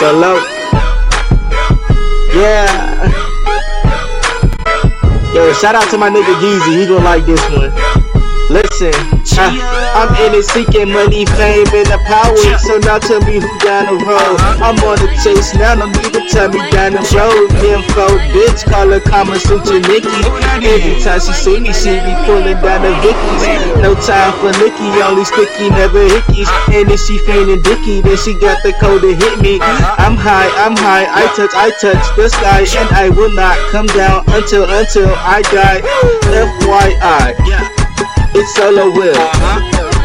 below. Yeah. Yo, shout out to my nigga Yeezy. He gonna like this one. Listen, I, I'm in it seeking money, fame, and the power. So now tell me who down the road. I'm on the chase now, don't need to tell me down the road. Info, bitch, call her Kama Sutra Nikki. Every time she see me, she be pulling down the Vickies. No time for Nikki, only sticky, never hickeys. And if she feigning Dicky, then she got the code to hit me. I'm high, I'm high, I touch, I touch the sky, and I will not come down until, until I die. FYI. It's Soloill.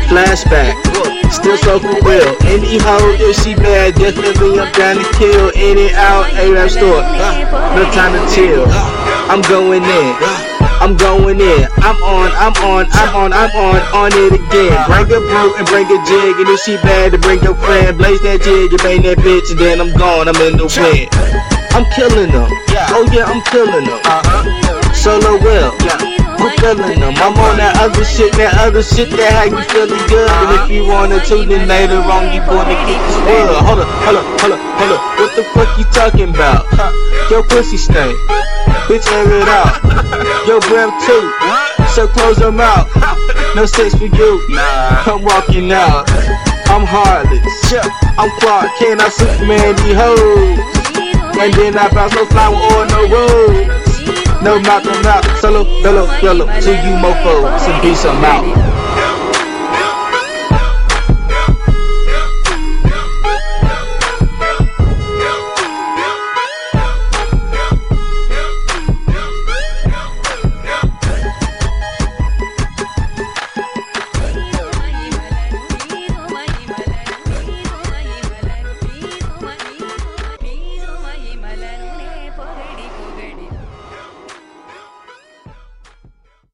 Flashback. Still so for real. Any hoe, if she bad, definitely I'm down to kill. In and out, A-rap store. No time to chill. I'm going in. I'm going in. I'm on, I'm on, I'm on, I'm on, on it again. Bring a brew and bring a jig. And if she bad, to bring your friend. Blaze that jig, you bang that bitch, and then I'm gone. I'm in the wind. I'm killing them. Oh yeah, I'm killing them. Uh-huh. Soloill. I'm feeling them. I'm on that other shit, that other shit that had you feeling good. And if you wanna tune in later on, you gonna get this world. Hold up, hold up, hold up, hold up. What the fuck you talking about? Your pussy stink. Bitch, air it out. Your breath too. So close your mouth. No sex for you. I'm walking out. I'm heartless. I'm Clark Kent. I Superman these hoes. And then I bounce no flower on the road. No no mouth, solo, bellow, yellow, to you mofo, some peace, I'm out.